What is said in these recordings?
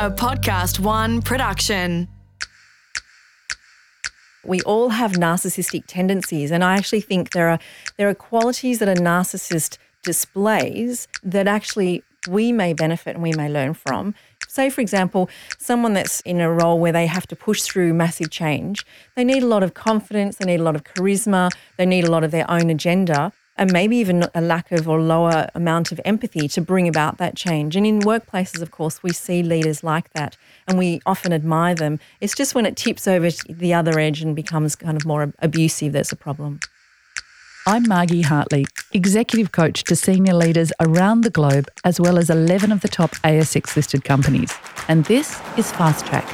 a Podcast One production. We all have narcissistic tendencies, and I actually think there are there are qualities that a narcissist displays that actually we may benefit and we may learn from. Say, for example, someone that's in a role where they have to push through massive change, they need a lot of confidence, they need a lot of charisma, they need a lot of their own agenda and maybe even a lack of or lower amount of empathy to bring about that change. And in workplaces, of course, we see leaders like that and we often admire them. It's just when it tips over the other edge and becomes kind of more abusive that's a problem. I'm Margie Hartley, executive coach to senior leaders around the globe, as well as 11 of the top ASX listed companies. And this is Fast Track.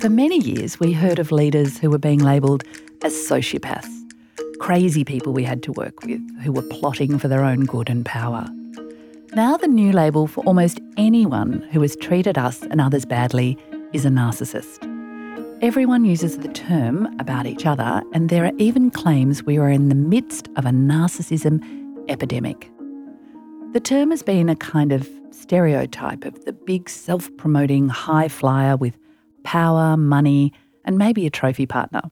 For many years, we heard of leaders who were being labelled as sociopaths, crazy people we had to work with who were plotting for their own good and power. Now, the new label for almost anyone who has treated us and others badly is a narcissist. Everyone uses the term about each other, and there are even claims we are in the midst of a narcissism epidemic. The term has been a kind of stereotype of the big self promoting high flyer with power, money, and maybe a trophy partner.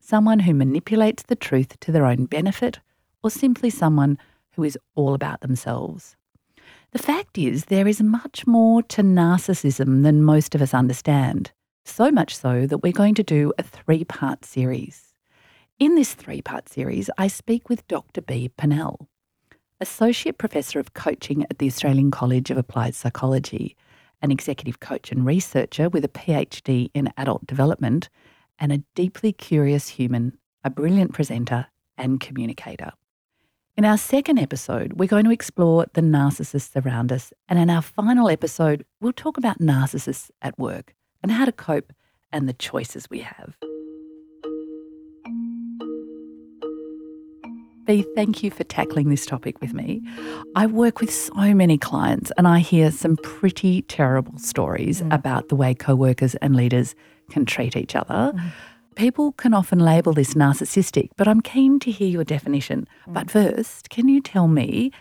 Someone who manipulates the truth to their own benefit, or simply someone who is all about themselves. The fact is, there is much more to narcissism than most of us understand. So much so that we're going to do a three part series. In this three part series, I speak with Dr. B. Pannell, Associate Professor of Coaching at the Australian College of Applied Psychology an executive coach and researcher with a PhD in adult development, and a deeply curious human, a brilliant presenter and communicator. In our second episode, we're going to explore the narcissists around us, and in our final episode, we'll talk about narcissists at work and how to cope and the choices we have. Thank you for tackling this topic with me. I work with so many clients and I hear some pretty terrible stories mm. about the way co workers and leaders can treat each other. Mm. People can often label this narcissistic, but I'm keen to hear your definition. Mm. But first, can you tell me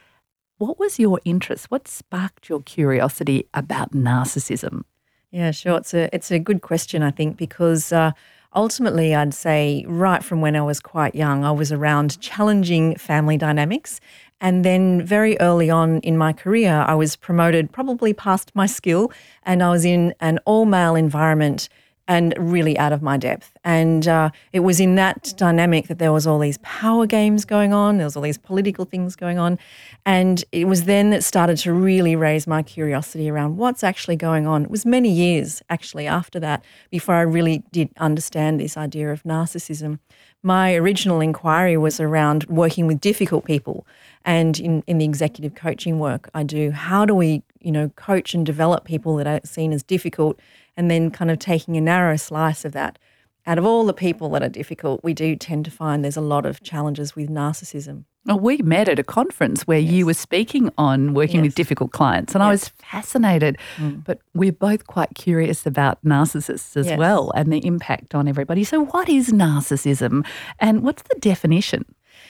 what was your interest? What sparked your curiosity about narcissism? Yeah, sure. It's a it's a good question, I think, because uh, ultimately, I'd say right from when I was quite young, I was around challenging family dynamics. And then very early on in my career, I was promoted probably past my skill, and I was in an all male environment and really out of my depth. And uh, it was in that dynamic that there was all these power games going on. There was all these political things going on, and it was then that started to really raise my curiosity around what's actually going on. It was many years actually after that before I really did understand this idea of narcissism. My original inquiry was around working with difficult people, and in, in the executive coaching work I do, how do we, you know, coach and develop people that are seen as difficult and then kind of taking a narrow slice of that. Out of all the people that are difficult, we do tend to find there's a lot of challenges with narcissism. Well, we met at a conference where yes. you were speaking on working yes. with difficult clients, and yes. I was fascinated. Mm. But we're both quite curious about narcissists as well and the impact on everybody. So, what is narcissism, and what's the definition?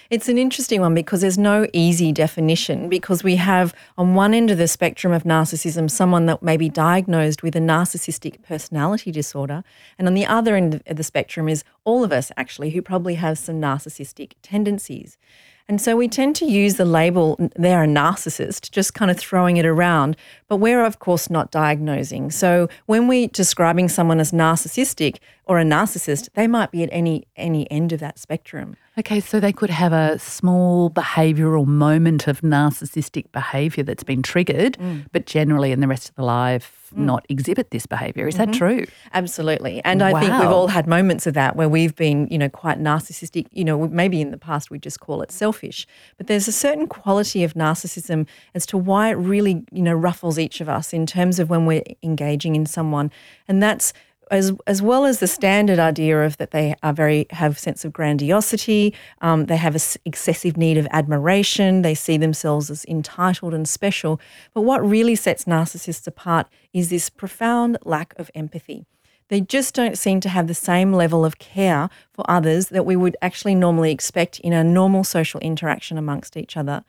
It's an interesting one because there's no easy definition because we have on one end of the spectrum of narcissism someone that may be diagnosed with a narcissistic personality disorder and on the other end of the spectrum is all of us actually who probably have some narcissistic tendencies. And so we tend to use the label, they're a narcissist, just kind of throwing it around. But we're, of course, not diagnosing. So when we're describing someone as narcissistic or a narcissist, they might be at any, any end of that spectrum. Okay, so they could have a small behavioural moment of narcissistic behaviour that's been triggered, mm. but generally in the rest of the life mm. not exhibit this behaviour. Is mm-hmm. that true? Absolutely. And wow. I think we've all had moments of that where we've been, you know, quite narcissistic. You know, maybe in the past we just call it selfish, but there's a certain quality of narcissism as to why it really, you know, ruffles each of us in terms of when we're engaging in someone. And that's as as well as the standard idea of that they are very have sense of grandiosity, um, they have an excessive need of admiration, they see themselves as entitled and special. But what really sets narcissists apart is this profound lack of empathy. They just don't seem to have the same level of care for others that we would actually normally expect in a normal social interaction amongst each other.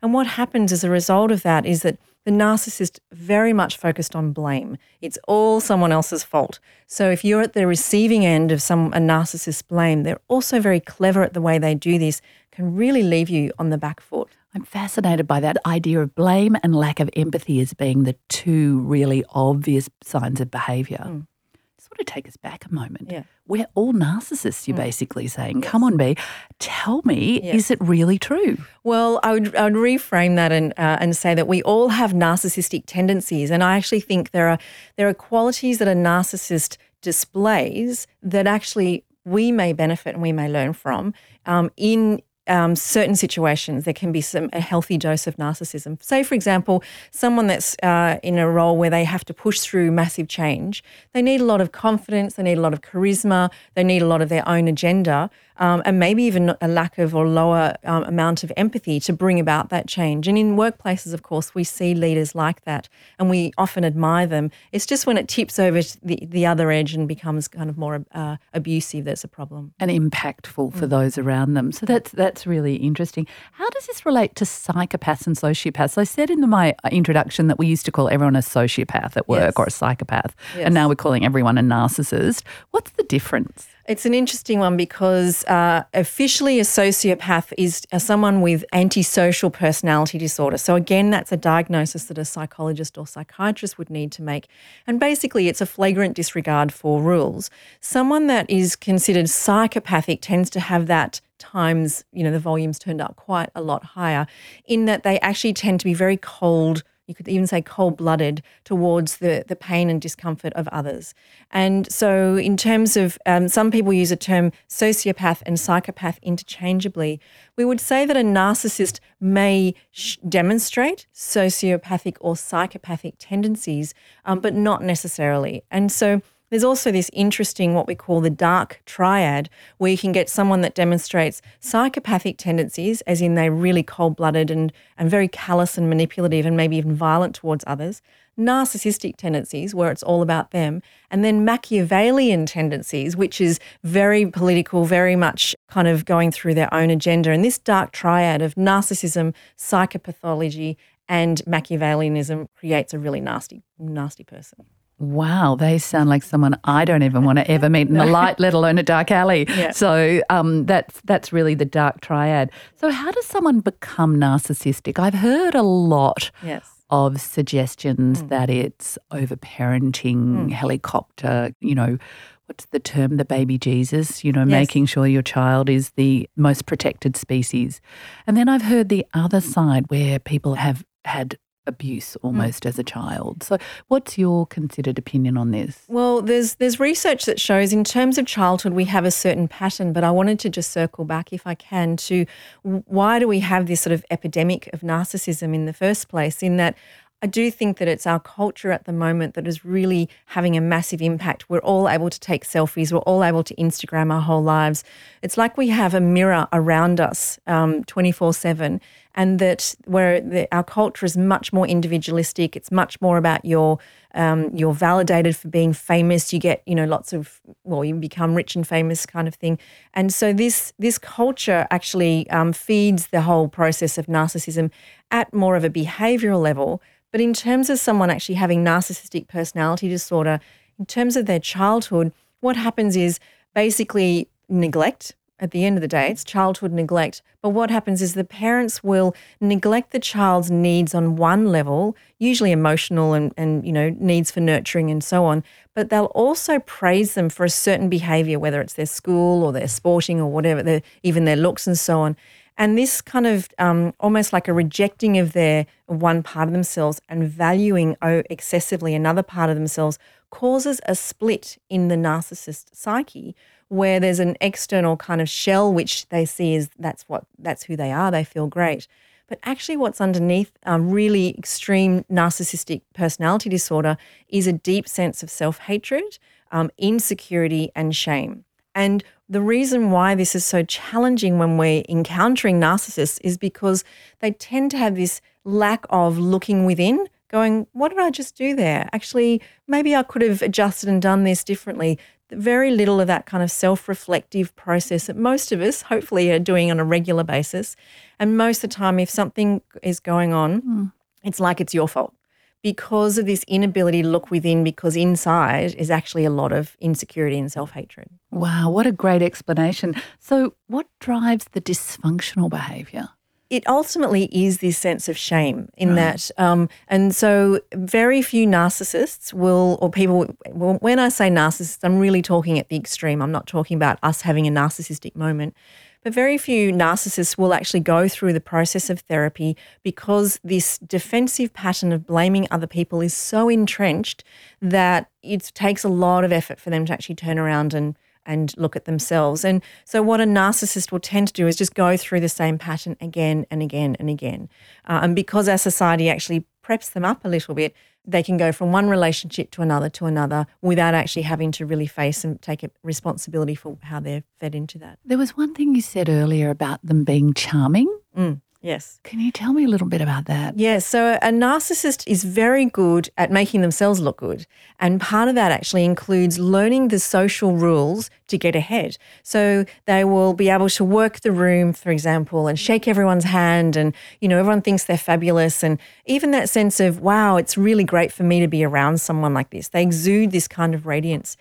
And what happens as a result of that is that the narcissist very much focused on blame. It's all someone else's fault. So if you're at the receiving end of some a narcissist blame, they're also very clever at the way they do this, can really leave you on the back foot. I'm fascinated by that idea of blame and lack of empathy as being the two really obvious signs of behaviour. Mm sort of take us back a moment. Yeah. We're all narcissists, you're mm. basically saying. Yes. Come on, B, tell me, yes. is it really true? Well, I would, I would reframe that and, uh, and say that we all have narcissistic tendencies. And I actually think there are, there are qualities that a narcissist displays that actually we may benefit and we may learn from um, in um, certain situations, there can be some a healthy dose of narcissism. Say, for example, someone that's uh, in a role where they have to push through massive change. They need a lot of confidence. They need a lot of charisma. They need a lot of their own agenda um, and maybe even a lack of or lower um, amount of empathy to bring about that change. And in workplaces, of course, we see leaders like that and we often admire them. It's just when it tips over the, the other edge and becomes kind of more uh, abusive that's a problem. And impactful for mm. those around them. So that's, that's really interesting. How does this relate to psychopaths and sociopaths? I said in my introduction that we used to call everyone a sociopath at work yes. or a psychopath, yes. and now we're calling everyone a narcissist. What's the difference? It's an interesting one because uh, officially a sociopath is uh, someone with antisocial personality disorder. So, again, that's a diagnosis that a psychologist or psychiatrist would need to make. And basically, it's a flagrant disregard for rules. Someone that is considered psychopathic tends to have that times, you know, the volumes turned up quite a lot higher, in that they actually tend to be very cold you could even say cold blooded towards the, the pain and discomfort of others. And so, in terms of um, some people use a term sociopath and psychopath interchangeably, we would say that a narcissist may sh- demonstrate sociopathic or psychopathic tendencies, um, but not necessarily. And so, there's also this interesting, what we call the dark triad, where you can get someone that demonstrates psychopathic tendencies, as in they're really cold blooded and, and very callous and manipulative and maybe even violent towards others, narcissistic tendencies, where it's all about them, and then Machiavellian tendencies, which is very political, very much kind of going through their own agenda. And this dark triad of narcissism, psychopathology, and Machiavellianism creates a really nasty, nasty person. Wow, they sound like someone I don't even want to ever meet in the light, let alone a dark alley. Yeah. So um, that's that's really the dark triad. So how does someone become narcissistic? I've heard a lot yes. of suggestions mm. that it's overparenting, mm. helicopter, you know, what's the term, the baby Jesus, you know, yes. making sure your child is the most protected species. And then I've heard the other side where people have had abuse mm. almost mm. as a child. So what's your considered opinion on this? Well, there's there's research that shows in terms of childhood we have a certain pattern, but I wanted to just circle back if I can to why do we have this sort of epidemic of narcissism in the first place in that I do think that it's our culture at the moment that is really having a massive impact. We're all able to take selfies. We're all able to Instagram our whole lives. It's like we have a mirror around us um, 24 um, 7 and that where the, our culture is much more individualistic. It's much more about your um, you're validated for being famous. You get you know lots of well, you become rich and famous kind of thing. And so this this culture actually um, feeds the whole process of narcissism at more of a behavioral level. But in terms of someone actually having narcissistic personality disorder, in terms of their childhood, what happens is basically neglect at the end of the day, it's childhood neglect. But what happens is the parents will neglect the child's needs on one level, usually emotional and, and you know, needs for nurturing and so on. But they'll also praise them for a certain behavior, whether it's their school or their sporting or whatever, their, even their looks and so on. And this kind of um, almost like a rejecting of their one part of themselves and valuing oh, excessively another part of themselves causes a split in the narcissist psyche where there's an external kind of shell which they see as that's what that's who they are they feel great but actually what's underneath um, really extreme narcissistic personality disorder is a deep sense of self-hatred um, insecurity and shame and the reason why this is so challenging when we're encountering narcissists is because they tend to have this lack of looking within going, what did I just do there? Actually, maybe I could have adjusted and done this differently. Very little of that kind of self reflective process that most of us hopefully are doing on a regular basis. And most of the time, if something is going on, mm. it's like it's your fault because of this inability to look within, because inside is actually a lot of insecurity and self hatred. Wow, what a great explanation. So, what drives the dysfunctional behavior? It ultimately is this sense of shame in right. that. Um, and so, very few narcissists will, or people, when I say narcissist, I'm really talking at the extreme. I'm not talking about us having a narcissistic moment. But very few narcissists will actually go through the process of therapy because this defensive pattern of blaming other people is so entrenched that it takes a lot of effort for them to actually turn around and and look at themselves. And so, what a narcissist will tend to do is just go through the same pattern again and again and again. Uh, and because our society actually preps them up a little bit, they can go from one relationship to another to another without actually having to really face and take responsibility for how they're fed into that. There was one thing you said earlier about them being charming. Mm. Yes. Can you tell me a little bit about that? Yes. So a narcissist is very good at making themselves look good. And part of that actually includes learning the social rules to get ahead. So they will be able to work the room, for example, and shake everyone's hand. And, you know, everyone thinks they're fabulous. And even that sense of, wow, it's really great for me to be around someone like this. They exude this kind of radiance.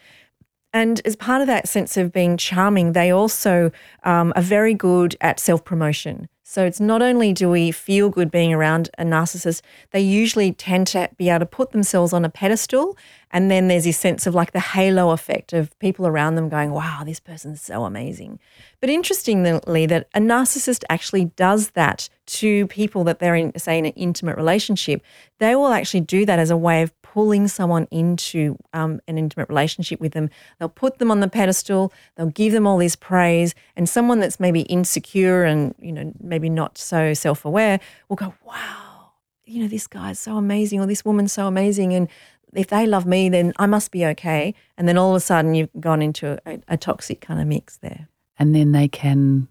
And as part of that sense of being charming, they also um, are very good at self promotion. So it's not only do we feel good being around a narcissist, they usually tend to be able to put themselves on a pedestal. And then there's this sense of like the halo effect of people around them going, wow, this person's so amazing. But interestingly, that a narcissist actually does that to people that they're in, say, in an intimate relationship. They will actually do that as a way of pulling someone into um, an intimate relationship with them. They'll put them on the pedestal, they'll give them all this praise, and someone that's maybe insecure and, you know, maybe not so self aware will go, wow, you know, this guy's so amazing or this woman's so amazing. And if they love me, then I must be okay. And then all of a sudden you've gone into a, a toxic kind of mix there. And then they can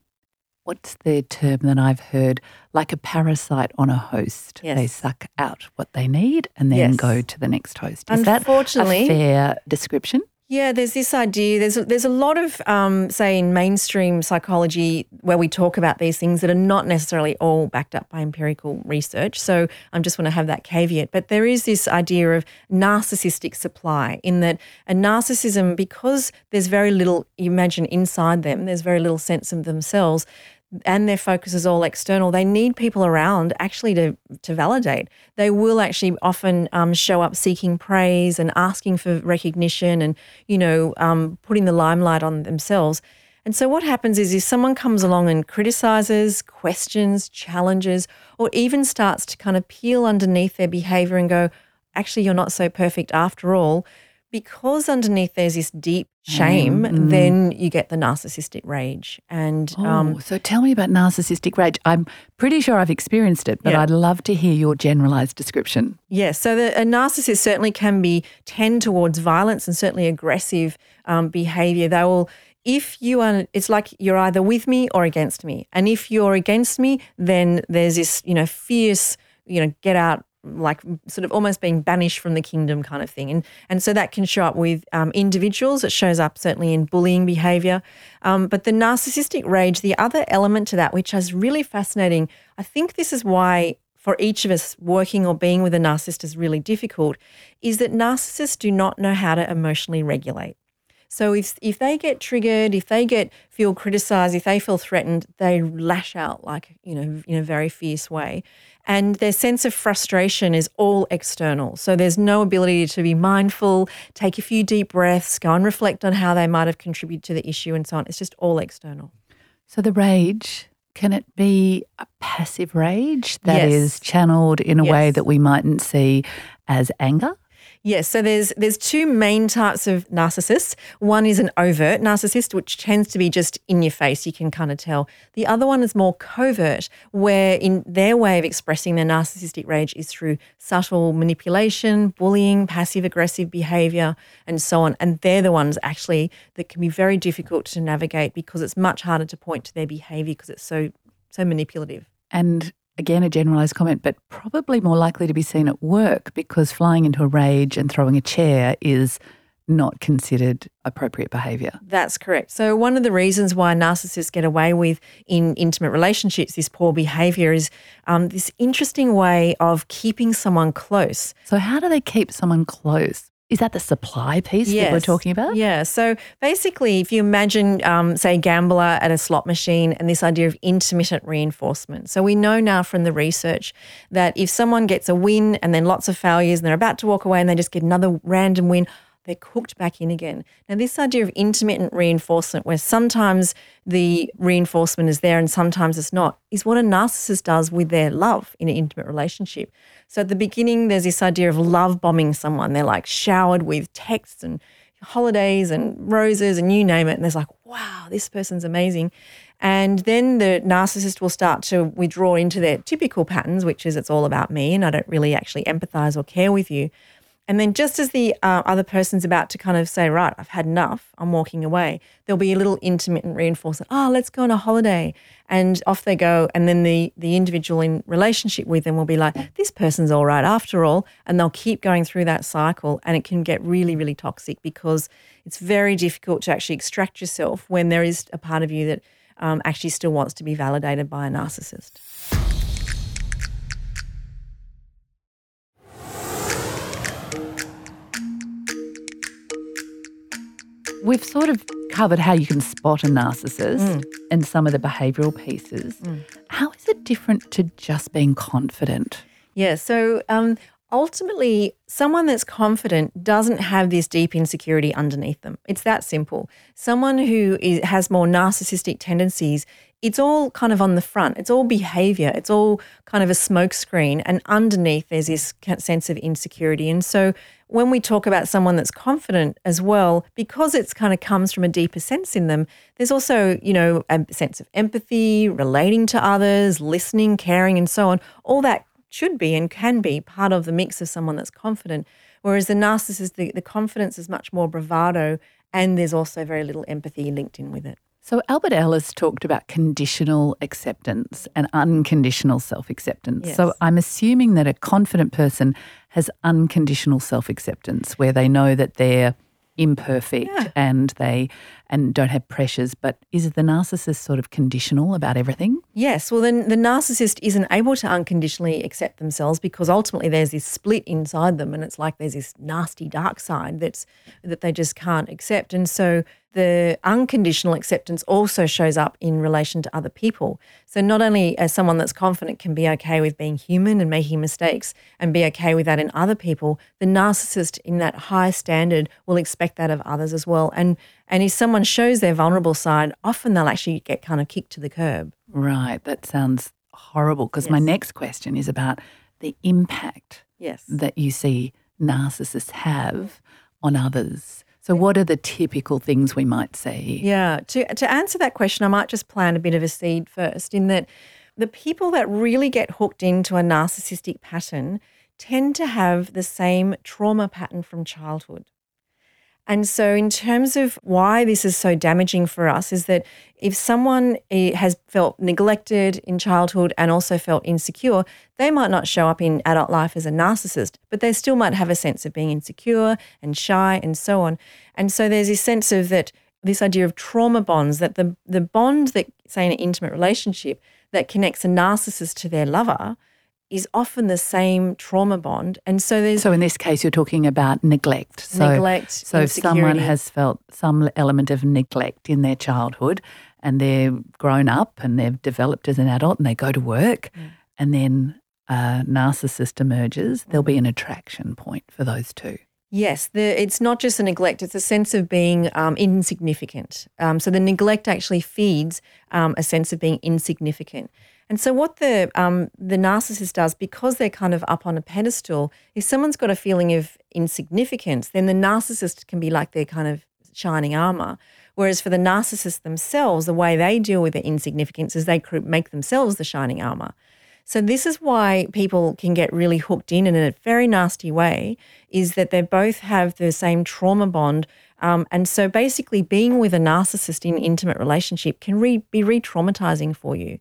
what's the term that I've heard? Like a parasite on a host. Yes. They suck out what they need and then yes. go to the next host. Is Unfortunately, that a fair description? Yeah, there's this idea. There's a, there's a lot of, um, say, in mainstream psychology where we talk about these things that are not necessarily all backed up by empirical research. So I'm just want to have that caveat. But there is this idea of narcissistic supply, in that a narcissism, because there's very little, you imagine inside them, there's very little sense of themselves and their focus is all external, they need people around actually to to validate. They will actually often um, show up seeking praise and asking for recognition, and you know, um, putting the limelight on themselves. And so, what happens is, if someone comes along and criticizes, questions, challenges, or even starts to kind of peel underneath their behavior and go, "Actually, you're not so perfect after all," because underneath there's this deep shame, mm, then you get the narcissistic rage. And oh, um, so tell me about narcissistic rage. I'm pretty sure I've experienced it, but yeah. I'd love to hear your generalized description. Yes, so the, a narcissist certainly can be tend towards violence and certainly aggressive um, behavior. They will. If you are, it's like you're either with me or against me. And if you're against me, then there's this, you know, fierce, you know, get out like sort of almost being banished from the kingdom kind of thing. And, and so that can show up with um, individuals. It shows up certainly in bullying behavior. Um, but the narcissistic rage, the other element to that, which is really fascinating, I think this is why for each of us working or being with a narcissist is really difficult, is that narcissists do not know how to emotionally regulate. So if if they get triggered, if they get feel criticized, if they feel threatened, they lash out like you know in a very fierce way, and their sense of frustration is all external. So there's no ability to be mindful, take a few deep breaths, go and reflect on how they might have contributed to the issue, and so on. It's just all external. So the rage can it be a passive rage that yes. is channeled in a yes. way that we mightn't see as anger? Yes, so there's there's two main types of narcissists. One is an overt narcissist, which tends to be just in your face, you can kind of tell. The other one is more covert, where in their way of expressing their narcissistic rage is through subtle manipulation, bullying, passive aggressive behavior, and so on. And they're the ones actually that can be very difficult to navigate because it's much harder to point to their behavior because it's so so manipulative. And again, a generalized comment, but probably more likely to be seen at work because flying into a rage and throwing a chair is not considered appropriate behavior. That's correct. So, one of the reasons why narcissists get away with in intimate relationships this poor behavior is um, this interesting way of keeping someone close. So, how do they keep someone close? Is that the supply piece yes. that we're talking about? Yeah. So basically, if you imagine, um, say, gambler at a slot machine and this idea of intermittent reinforcement. So we know now from the research that if someone gets a win and then lots of failures and they're about to walk away and they just get another random win, they're cooked back in again. Now, this idea of intermittent reinforcement, where sometimes the reinforcement is there and sometimes it's not, is what a narcissist does with their love in an intimate relationship. So, at the beginning, there's this idea of love bombing someone. They're like showered with texts and holidays and roses and you name it. And there's like, wow, this person's amazing. And then the narcissist will start to withdraw into their typical patterns, which is it's all about me and I don't really actually empathize or care with you. And then just as the uh, other person's about to kind of say, right, I've had enough, I'm walking away, there'll be a little intermittent reinforcement. Oh, let's go on a holiday. And off they go. And then the, the individual in relationship with them will be like, this person's all right after all. And they'll keep going through that cycle. And it can get really, really toxic because it's very difficult to actually extract yourself when there is a part of you that um, actually still wants to be validated by a narcissist. We've sort of covered how you can spot a narcissist mm. and some of the behavioural pieces. Mm. How is it different to just being confident? Yeah, so um, ultimately, someone that's confident doesn't have this deep insecurity underneath them. It's that simple. Someone who is, has more narcissistic tendencies it's all kind of on the front. It's all behavior. It's all kind of a smokescreen. And underneath, there's this sense of insecurity. And so when we talk about someone that's confident as well, because it's kind of comes from a deeper sense in them, there's also, you know, a sense of empathy, relating to others, listening, caring, and so on. All that should be and can be part of the mix of someone that's confident. Whereas the narcissist, the, the confidence is much more bravado, and there's also very little empathy linked in with it. So, Albert Ellis talked about conditional acceptance and unconditional self acceptance. Yes. So, I'm assuming that a confident person has unconditional self acceptance where they know that they're imperfect yeah. and they and don't have pressures but is the narcissist sort of conditional about everything yes well then the narcissist isn't able to unconditionally accept themselves because ultimately there's this split inside them and it's like there's this nasty dark side that's that they just can't accept and so the unconditional acceptance also shows up in relation to other people. So, not only as someone that's confident can be okay with being human and making mistakes and be okay with that in other people, the narcissist in that high standard will expect that of others as well. And, and if someone shows their vulnerable side, often they'll actually get kind of kicked to the curb. Right. That sounds horrible because yes. my next question is about the impact yes. that you see narcissists have on others. So, what are the typical things we might see? Yeah, to, to answer that question, I might just plant a bit of a seed first in that the people that really get hooked into a narcissistic pattern tend to have the same trauma pattern from childhood. And so, in terms of why this is so damaging for us, is that if someone eh, has felt neglected in childhood and also felt insecure, they might not show up in adult life as a narcissist, but they still might have a sense of being insecure and shy and so on. And so, there's this sense of that, this idea of trauma bonds, that the, the bond that, say, in an intimate relationship that connects a narcissist to their lover is often the same trauma bond. And so there's So in this case you're talking about neglect. So, neglect. So if someone has felt some element of neglect in their childhood and they're grown up and they've developed as an adult and they go to work mm. and then a narcissist emerges, there'll be an attraction point for those two. Yes, the, it's not just a neglect, it's a sense of being um, insignificant. Um, so the neglect actually feeds um, a sense of being insignificant. And so, what the um, the narcissist does, because they're kind of up on a pedestal, if someone's got a feeling of insignificance, then the narcissist can be like their kind of shining armor. Whereas for the narcissist themselves, the way they deal with their insignificance is they make themselves the shining armor. So this is why people can get really hooked in in a very nasty way. Is that they both have the same trauma bond. Um, and so basically, being with a narcissist in intimate relationship can re- be re traumatizing for you.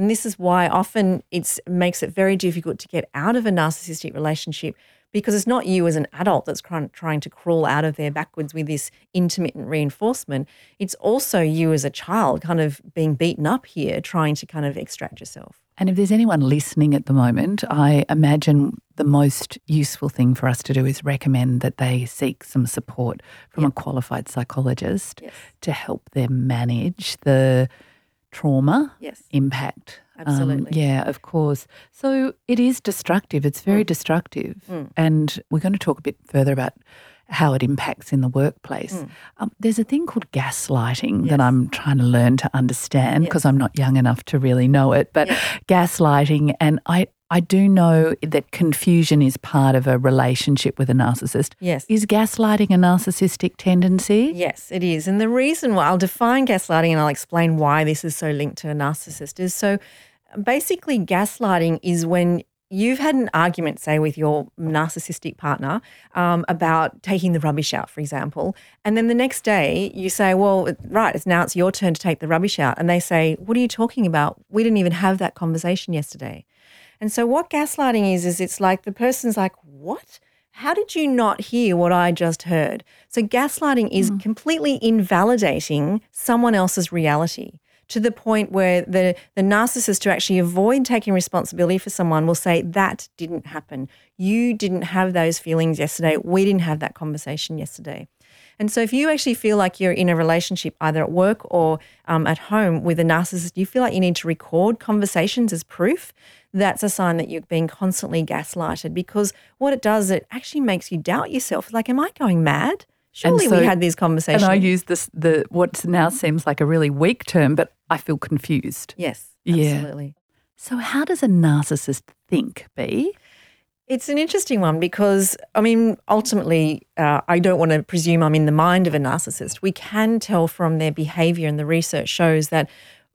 And this is why often it makes it very difficult to get out of a narcissistic relationship because it's not you as an adult that's trying to crawl out of there backwards with this intermittent reinforcement. It's also you as a child kind of being beaten up here, trying to kind of extract yourself. And if there's anyone listening at the moment, I imagine the most useful thing for us to do is recommend that they seek some support from yep. a qualified psychologist yes. to help them manage the trauma yes. impact Absolutely. Um, yeah, of course. So it is destructive. It's very mm. destructive. Mm. And we're going to talk a bit further about how it impacts in the workplace. Mm. Um, there's a thing called gaslighting yes. that I'm trying to learn to understand because yes. I'm not young enough to really know it. But yes. gaslighting, and I, I do know that confusion is part of a relationship with a narcissist. Yes. Is gaslighting a narcissistic tendency? Yes, it is. And the reason why I'll define gaslighting and I'll explain why this is so linked to a narcissist is so basically, gaslighting is when you've had an argument, say, with your narcissistic partner um, about taking the rubbish out, for example, and then the next day you say, "Well, right, it's now it's your turn to take the rubbish out," and they say, "What are you talking about? We didn't even have that conversation yesterday." And so, what gaslighting is is it's like the person's like, "What?" How did you not hear what I just heard? So, gaslighting is mm. completely invalidating someone else's reality to the point where the, the narcissist to actually avoid taking responsibility for someone will say, That didn't happen. You didn't have those feelings yesterday. We didn't have that conversation yesterday. And so, if you actually feel like you're in a relationship, either at work or um, at home with a narcissist, you feel like you need to record conversations as proof, that's a sign that you're being constantly gaslighted because what it does, it actually makes you doubt yourself. Like, am I going mad? Surely so, we had these conversations. And I use this the what now seems like a really weak term, but I feel confused. Yes, absolutely. Yeah. So how does a narcissist think, B? It's an interesting one because, I mean, ultimately, uh, I don't want to presume I'm in the mind of a narcissist. We can tell from their behavior, and the research shows that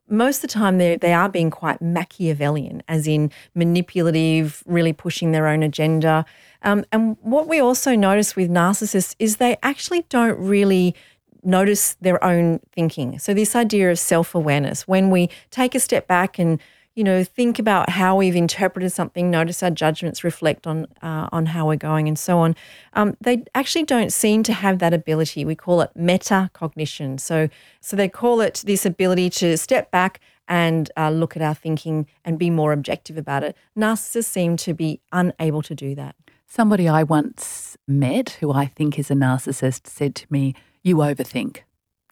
most of the time they they are being quite Machiavellian, as in manipulative, really pushing their own agenda. Um, and what we also notice with narcissists is they actually don't really notice their own thinking. So this idea of self-awareness, when we take a step back and you know think about how we've interpreted something, notice our judgments, reflect on uh, on how we're going, and so on. Um, they actually don't seem to have that ability. We call it metacognition. So so they call it this ability to step back and uh, look at our thinking and be more objective about it. Narcissists seem to be unable to do that. Somebody I once met who I think is a narcissist said to me, You overthink.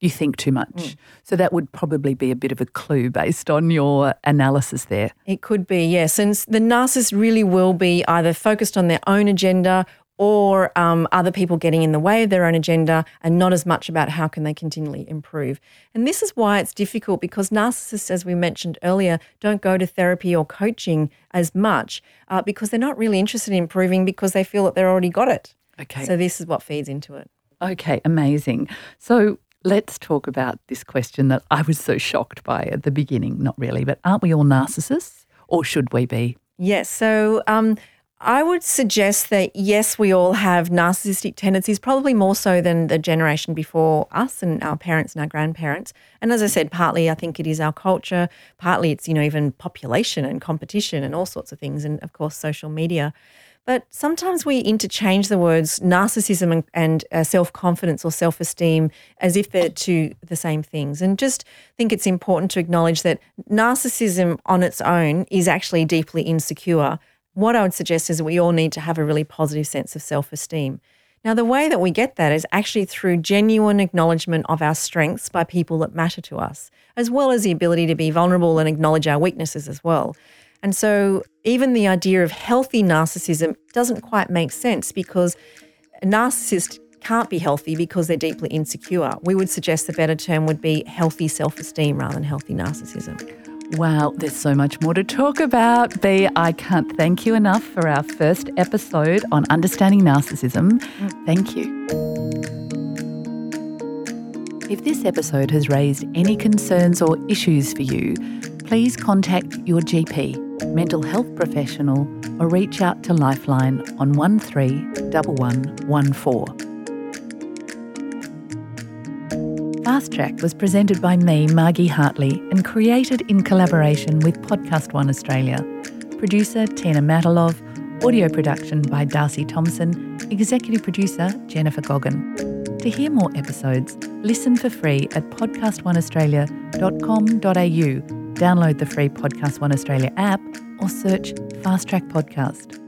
You think too much. Mm. So that would probably be a bit of a clue based on your analysis there. It could be, yes. And the narcissist really will be either focused on their own agenda or um, other people getting in the way of their own agenda and not as much about how can they continually improve. And this is why it's difficult because narcissists, as we mentioned earlier, don't go to therapy or coaching as much uh, because they're not really interested in improving because they feel that they're already got it. Okay. So this is what feeds into it. Okay, amazing. So let's talk about this question that I was so shocked by at the beginning. Not really, but aren't we all narcissists or should we be? Yes. So, um, I would suggest that yes, we all have narcissistic tendencies, probably more so than the generation before us and our parents and our grandparents. And as I said, partly I think it is our culture, partly it's, you know, even population and competition and all sorts of things, and of course, social media. But sometimes we interchange the words narcissism and, and uh, self confidence or self esteem as if they're two the same things. And just think it's important to acknowledge that narcissism on its own is actually deeply insecure what I would suggest is that we all need to have a really positive sense of self esteem. Now, the way that we get that is actually through genuine acknowledgement of our strengths by people that matter to us, as well as the ability to be vulnerable and acknowledge our weaknesses as well. And so, even the idea of healthy narcissism doesn't quite make sense because a narcissist can't be healthy because they're deeply insecure. We would suggest the better term would be healthy self esteem rather than healthy narcissism. Wow, there's so much more to talk about. B, I can't thank you enough for our first episode on understanding narcissism. Thank you. If this episode has raised any concerns or issues for you, please contact your GP, mental health professional, or reach out to Lifeline on 131114. Fast Track was presented by me, Margie Hartley, and created in collaboration with Podcast One Australia. Producer Tina Matalov, audio production by Darcy Thompson, executive producer Jennifer Goggin. To hear more episodes, listen for free at podcastoneaustralia.com.au, download the free Podcast One Australia app, or search Fast Track Podcast.